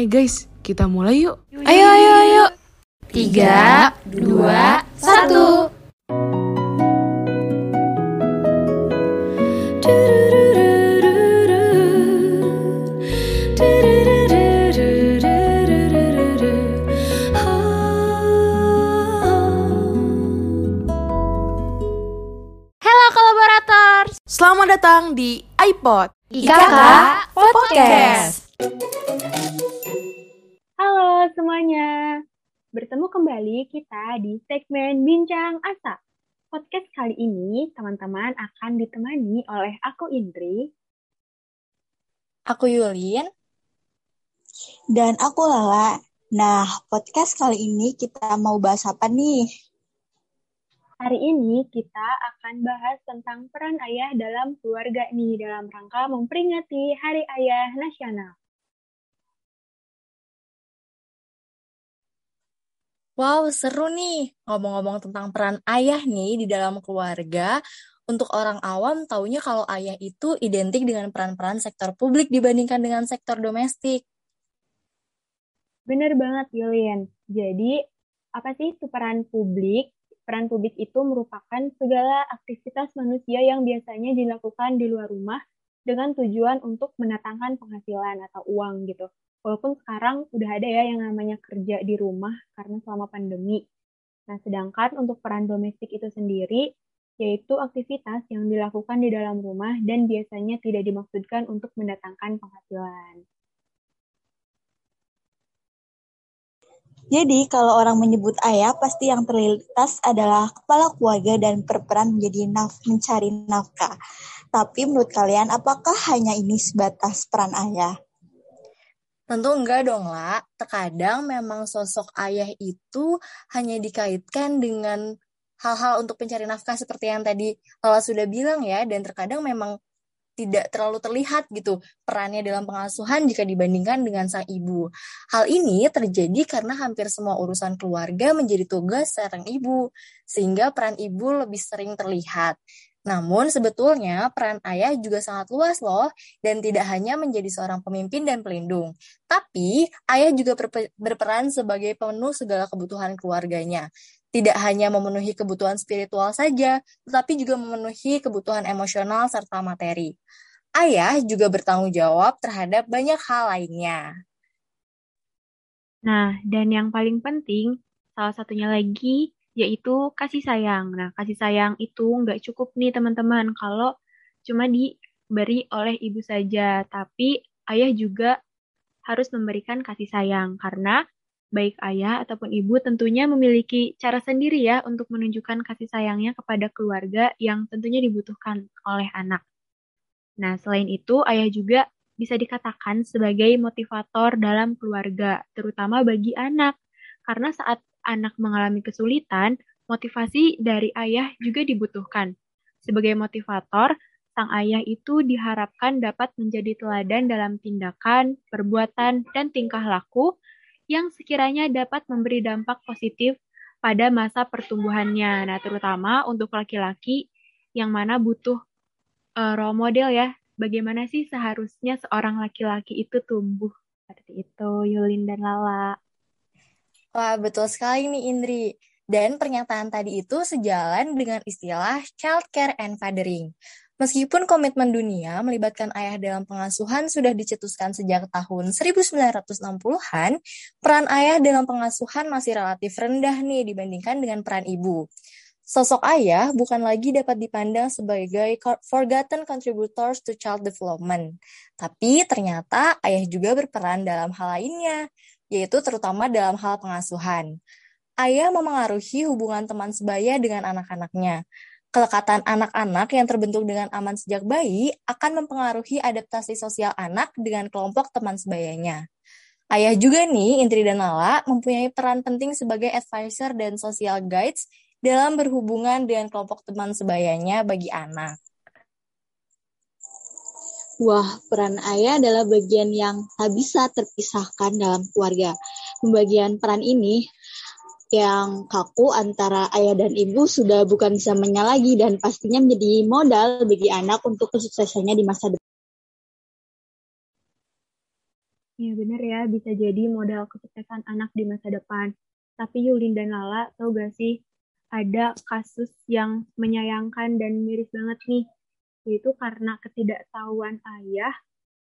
Eh guys, kita mulai yuk. Ayo, ayo, ayo. Tiga, dua, satu. Halo kolaborators. Selamat datang di iPod. IKK Podcast. Halo semuanya. Bertemu kembali kita di segmen Bincang Asa. Podcast kali ini teman-teman akan ditemani oleh aku Indri. Aku Yulin. Dan aku Lala. Nah, podcast kali ini kita mau bahas apa nih? Hari ini kita akan bahas tentang peran ayah dalam keluarga nih dalam rangka memperingati Hari Ayah Nasional. Wow, seru nih. Ngomong-ngomong tentang peran ayah nih di dalam keluarga. Untuk orang awam, taunya kalau ayah itu identik dengan peran-peran sektor publik dibandingkan dengan sektor domestik. Bener banget Yulian. Jadi, apa sih itu peran publik? Peran publik itu merupakan segala aktivitas manusia yang biasanya dilakukan di luar rumah dengan tujuan untuk mendatangkan penghasilan atau uang gitu. Walaupun sekarang udah ada ya yang namanya kerja di rumah karena selama pandemi. Nah, sedangkan untuk peran domestik itu sendiri, yaitu aktivitas yang dilakukan di dalam rumah dan biasanya tidak dimaksudkan untuk mendatangkan penghasilan. Jadi, kalau orang menyebut ayah, pasti yang terlintas adalah kepala keluarga dan berperan menjadi naf mencari nafkah. Tapi menurut kalian, apakah hanya ini sebatas peran ayah? Tentu enggak dong, lah. Terkadang memang sosok ayah itu hanya dikaitkan dengan hal-hal untuk pencari nafkah seperti yang tadi Lala sudah bilang ya, dan terkadang memang tidak terlalu terlihat gitu perannya dalam pengasuhan jika dibandingkan dengan sang ibu. Hal ini terjadi karena hampir semua urusan keluarga menjadi tugas seorang ibu, sehingga peran ibu lebih sering terlihat. Namun sebetulnya peran ayah juga sangat luas loh dan tidak hanya menjadi seorang pemimpin dan pelindung. Tapi ayah juga berperan sebagai pemenuh segala kebutuhan keluarganya tidak hanya memenuhi kebutuhan spiritual saja, tetapi juga memenuhi kebutuhan emosional serta materi. Ayah juga bertanggung jawab terhadap banyak hal lainnya. Nah, dan yang paling penting, salah satunya lagi, yaitu kasih sayang. Nah, kasih sayang itu nggak cukup nih teman-teman kalau cuma diberi oleh ibu saja, tapi ayah juga harus memberikan kasih sayang karena baik ayah ataupun ibu tentunya memiliki cara sendiri ya untuk menunjukkan kasih sayangnya kepada keluarga yang tentunya dibutuhkan oleh anak. Nah, selain itu, ayah juga bisa dikatakan sebagai motivator dalam keluarga, terutama bagi anak. Karena saat anak mengalami kesulitan, motivasi dari ayah juga dibutuhkan. Sebagai motivator, sang ayah itu diharapkan dapat menjadi teladan dalam tindakan, perbuatan, dan tingkah laku yang sekiranya dapat memberi dampak positif pada masa pertumbuhannya. Nah, terutama untuk laki-laki yang mana butuh uh, role model ya. Bagaimana sih seharusnya seorang laki-laki itu tumbuh seperti itu, Yulin dan Lala. Wah, betul sekali nih Indri. Dan pernyataan tadi itu sejalan dengan istilah child care and fathering. Meskipun komitmen dunia melibatkan ayah dalam pengasuhan sudah dicetuskan sejak tahun 1960-an, peran ayah dalam pengasuhan masih relatif rendah nih dibandingkan dengan peran ibu. Sosok ayah bukan lagi dapat dipandang sebagai forgotten contributors to child development. Tapi ternyata ayah juga berperan dalam hal lainnya, yaitu terutama dalam hal pengasuhan. Ayah memengaruhi hubungan teman sebaya dengan anak-anaknya kelekatan anak-anak yang terbentuk dengan aman sejak bayi akan mempengaruhi adaptasi sosial anak dengan kelompok teman sebayanya. Ayah juga nih, Intri dan Nala, mempunyai peran penting sebagai advisor dan social guides dalam berhubungan dengan kelompok teman sebayanya bagi anak. Wah, peran ayah adalah bagian yang tak bisa terpisahkan dalam keluarga. Pembagian peran ini yang kaku antara ayah dan ibu sudah bukan zamannya lagi dan pastinya menjadi modal bagi anak untuk kesuksesannya di masa depan. Ya benar ya, bisa jadi modal kesuksesan anak di masa depan. Tapi Yulin dan Lala, tau gak sih, ada kasus yang menyayangkan dan miris banget nih, yaitu karena ketidaktahuan ayah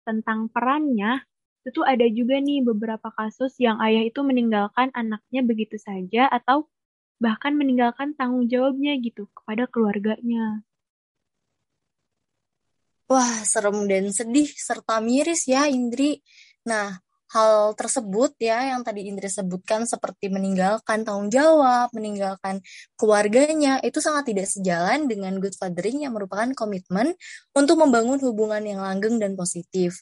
tentang perannya, itu ada juga nih beberapa kasus yang ayah itu meninggalkan anaknya begitu saja atau bahkan meninggalkan tanggung jawabnya gitu kepada keluarganya. Wah, serem dan sedih serta miris ya Indri. Nah, hal tersebut ya yang tadi Indri sebutkan seperti meninggalkan tanggung jawab, meninggalkan keluarganya, itu sangat tidak sejalan dengan good fathering yang merupakan komitmen untuk membangun hubungan yang langgeng dan positif.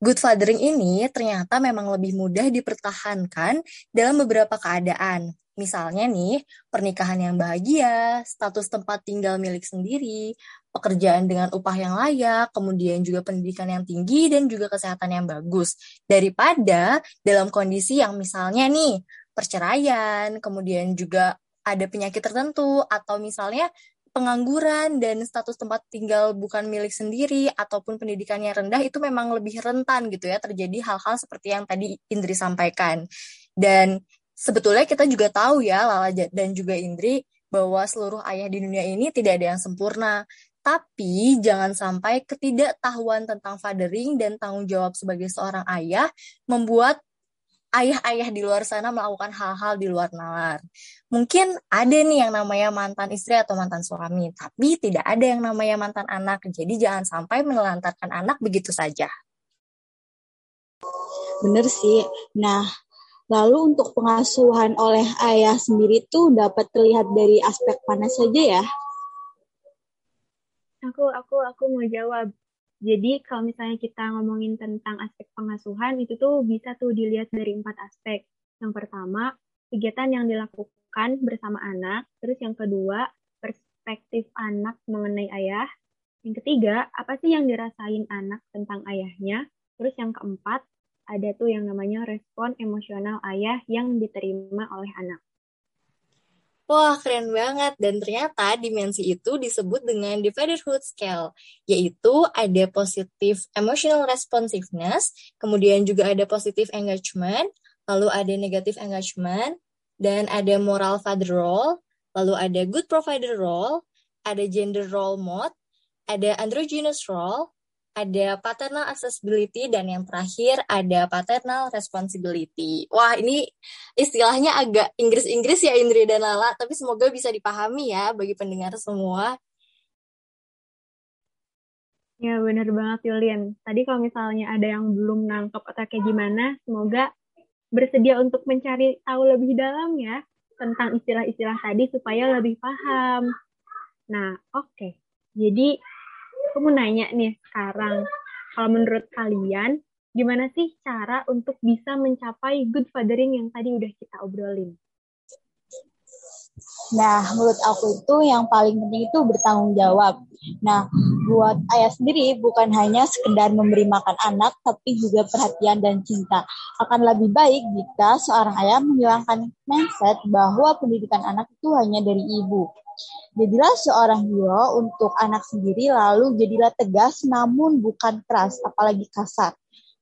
Good fathering ini ternyata memang lebih mudah dipertahankan dalam beberapa keadaan. Misalnya nih, pernikahan yang bahagia, status tempat tinggal milik sendiri, pekerjaan dengan upah yang layak, kemudian juga pendidikan yang tinggi, dan juga kesehatan yang bagus. Daripada dalam kondisi yang misalnya nih, perceraian, kemudian juga ada penyakit tertentu, atau misalnya pengangguran dan status tempat tinggal bukan milik sendiri ataupun pendidikannya rendah itu memang lebih rentan gitu ya terjadi hal-hal seperti yang tadi Indri sampaikan. Dan sebetulnya kita juga tahu ya Lala dan juga Indri bahwa seluruh ayah di dunia ini tidak ada yang sempurna. Tapi jangan sampai ketidaktahuan tentang fathering dan tanggung jawab sebagai seorang ayah membuat ayah-ayah di luar sana melakukan hal-hal di luar nalar. Mungkin ada nih yang namanya mantan istri atau mantan suami, tapi tidak ada yang namanya mantan anak. Jadi jangan sampai menelantarkan anak begitu saja. Bener sih. Nah, lalu untuk pengasuhan oleh ayah sendiri tuh dapat terlihat dari aspek mana saja ya? Aku aku aku mau jawab. Jadi kalau misalnya kita ngomongin tentang aspek pengasuhan, itu tuh bisa tuh dilihat dari empat aspek. Yang pertama, kegiatan yang dilakukan bersama anak. Terus yang kedua, perspektif anak mengenai ayah. Yang ketiga, apa sih yang dirasain anak tentang ayahnya. Terus yang keempat, ada tuh yang namanya respon emosional ayah yang diterima oleh anak. Wah, keren banget. Dan ternyata dimensi itu disebut dengan the fatherhood scale, yaitu ada positive emotional responsiveness, kemudian juga ada positive engagement, lalu ada negative engagement, dan ada moral father role, lalu ada good provider role, ada gender role mode, ada androgynous role, ada paternal accessibility, dan yang terakhir ada paternal responsibility. Wah, ini istilahnya agak Inggris-Inggris ya Indri dan Lala, tapi semoga bisa dipahami ya bagi pendengar semua. Ya, benar banget Yulian. Tadi kalau misalnya ada yang belum nangkep atau kayak gimana, semoga bersedia untuk mencari tahu lebih dalam ya tentang istilah-istilah tadi supaya lebih paham. Nah, oke. Okay. Jadi aku mau nanya nih sekarang, kalau menurut kalian, gimana sih cara untuk bisa mencapai good fathering yang tadi udah kita obrolin? Nah, menurut aku itu yang paling penting itu bertanggung jawab. Nah, buat ayah sendiri bukan hanya sekedar memberi makan anak, tapi juga perhatian dan cinta. Akan lebih baik jika seorang ayah menghilangkan mindset bahwa pendidikan anak itu hanya dari ibu. Jadilah seorang hero untuk anak sendiri, lalu jadilah tegas namun bukan keras, apalagi kasar.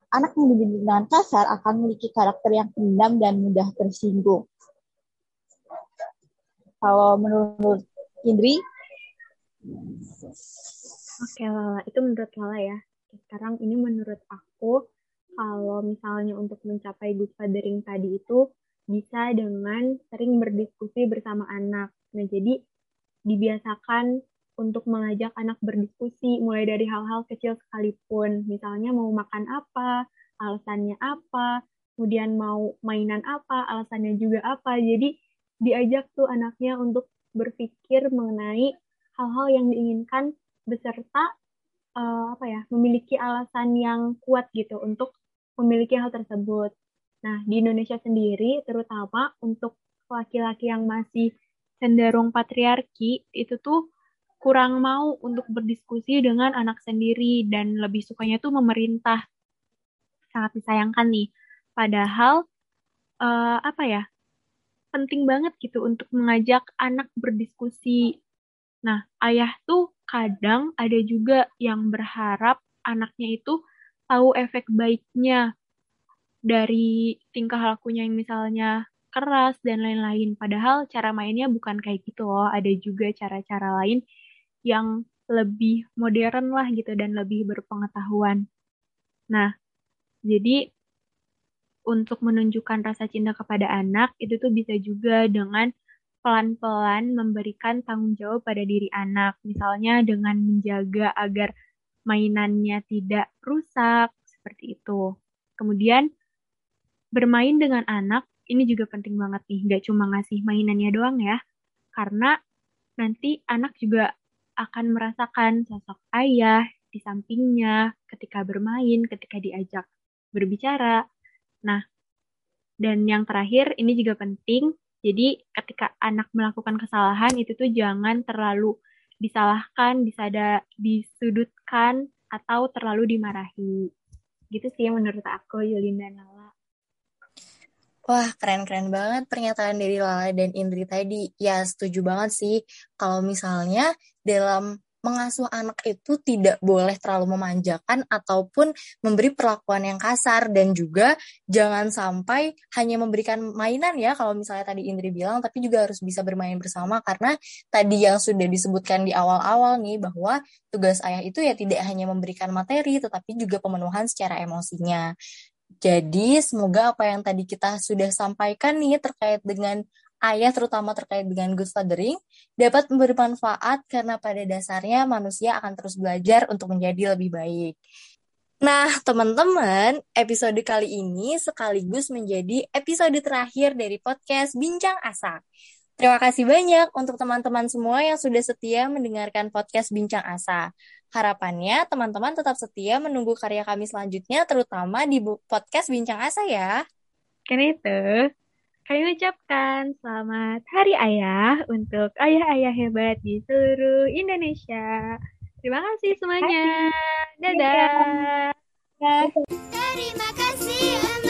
Anak yang dididik dengan kasar akan memiliki karakter yang pendam dan mudah tersinggung. Kalau menurut Indri? Oke Lala, itu menurut Lala ya. Sekarang ini menurut aku, kalau misalnya untuk mencapai good fathering tadi itu bisa dengan sering berdiskusi bersama anak. Nah, jadi dibiasakan untuk mengajak anak berdiskusi mulai dari hal-hal kecil sekalipun. Misalnya mau makan apa, alasannya apa, kemudian mau mainan apa, alasannya juga apa. Jadi diajak tuh anaknya untuk berpikir mengenai hal-hal yang diinginkan beserta uh, apa ya, memiliki alasan yang kuat gitu untuk memiliki hal tersebut. Nah, di Indonesia sendiri terutama untuk laki-laki yang masih cenderung patriarki itu tuh kurang mau untuk berdiskusi dengan anak sendiri dan lebih sukanya tuh memerintah. Sangat disayangkan nih. Padahal uh, apa ya? penting banget gitu untuk mengajak anak berdiskusi. Nah, ayah tuh kadang ada juga yang berharap anaknya itu tahu efek baiknya dari tingkah lakunya yang misalnya keras dan lain-lain. Padahal cara mainnya bukan kayak gitu loh. Ada juga cara-cara lain yang lebih modern lah gitu dan lebih berpengetahuan. Nah, jadi untuk menunjukkan rasa cinta kepada anak itu tuh bisa juga dengan pelan-pelan memberikan tanggung jawab pada diri anak. Misalnya dengan menjaga agar mainannya tidak rusak, seperti itu. Kemudian bermain dengan anak ini juga penting banget nih, nggak cuma ngasih mainannya doang ya, karena nanti anak juga akan merasakan sosok ayah di sampingnya ketika bermain, ketika diajak berbicara. Nah, dan yang terakhir ini juga penting, jadi ketika anak melakukan kesalahan itu tuh jangan terlalu disalahkan, disada, disudutkan, atau terlalu dimarahi. Gitu sih menurut aku, Yulinda Nala. Wah, keren-keren banget pernyataan dari Lala dan Indri tadi. Ya, setuju banget sih. Kalau misalnya dalam mengasuh anak itu tidak boleh terlalu memanjakan ataupun memberi perlakuan yang kasar dan juga jangan sampai hanya memberikan mainan ya kalau misalnya tadi Indri bilang tapi juga harus bisa bermain bersama karena tadi yang sudah disebutkan di awal-awal nih bahwa tugas ayah itu ya tidak hanya memberikan materi tetapi juga pemenuhan secara emosinya. Jadi semoga apa yang tadi kita sudah sampaikan nih terkait dengan ayah terutama terkait dengan good fathering dapat memberi manfaat karena pada dasarnya manusia akan terus belajar untuk menjadi lebih baik. Nah, teman-teman, episode kali ini sekaligus menjadi episode terakhir dari podcast Bincang Asa. Terima kasih banyak untuk teman-teman semua yang sudah setia mendengarkan podcast Bincang Asa. Harapannya teman-teman tetap setia menunggu karya kami selanjutnya, terutama di podcast Bincang Asa ya. Karena itu, kami ucapkan selamat Hari Ayah untuk ayah-ayah hebat di seluruh Indonesia. Terima kasih semuanya. Dadah. Terima kasih.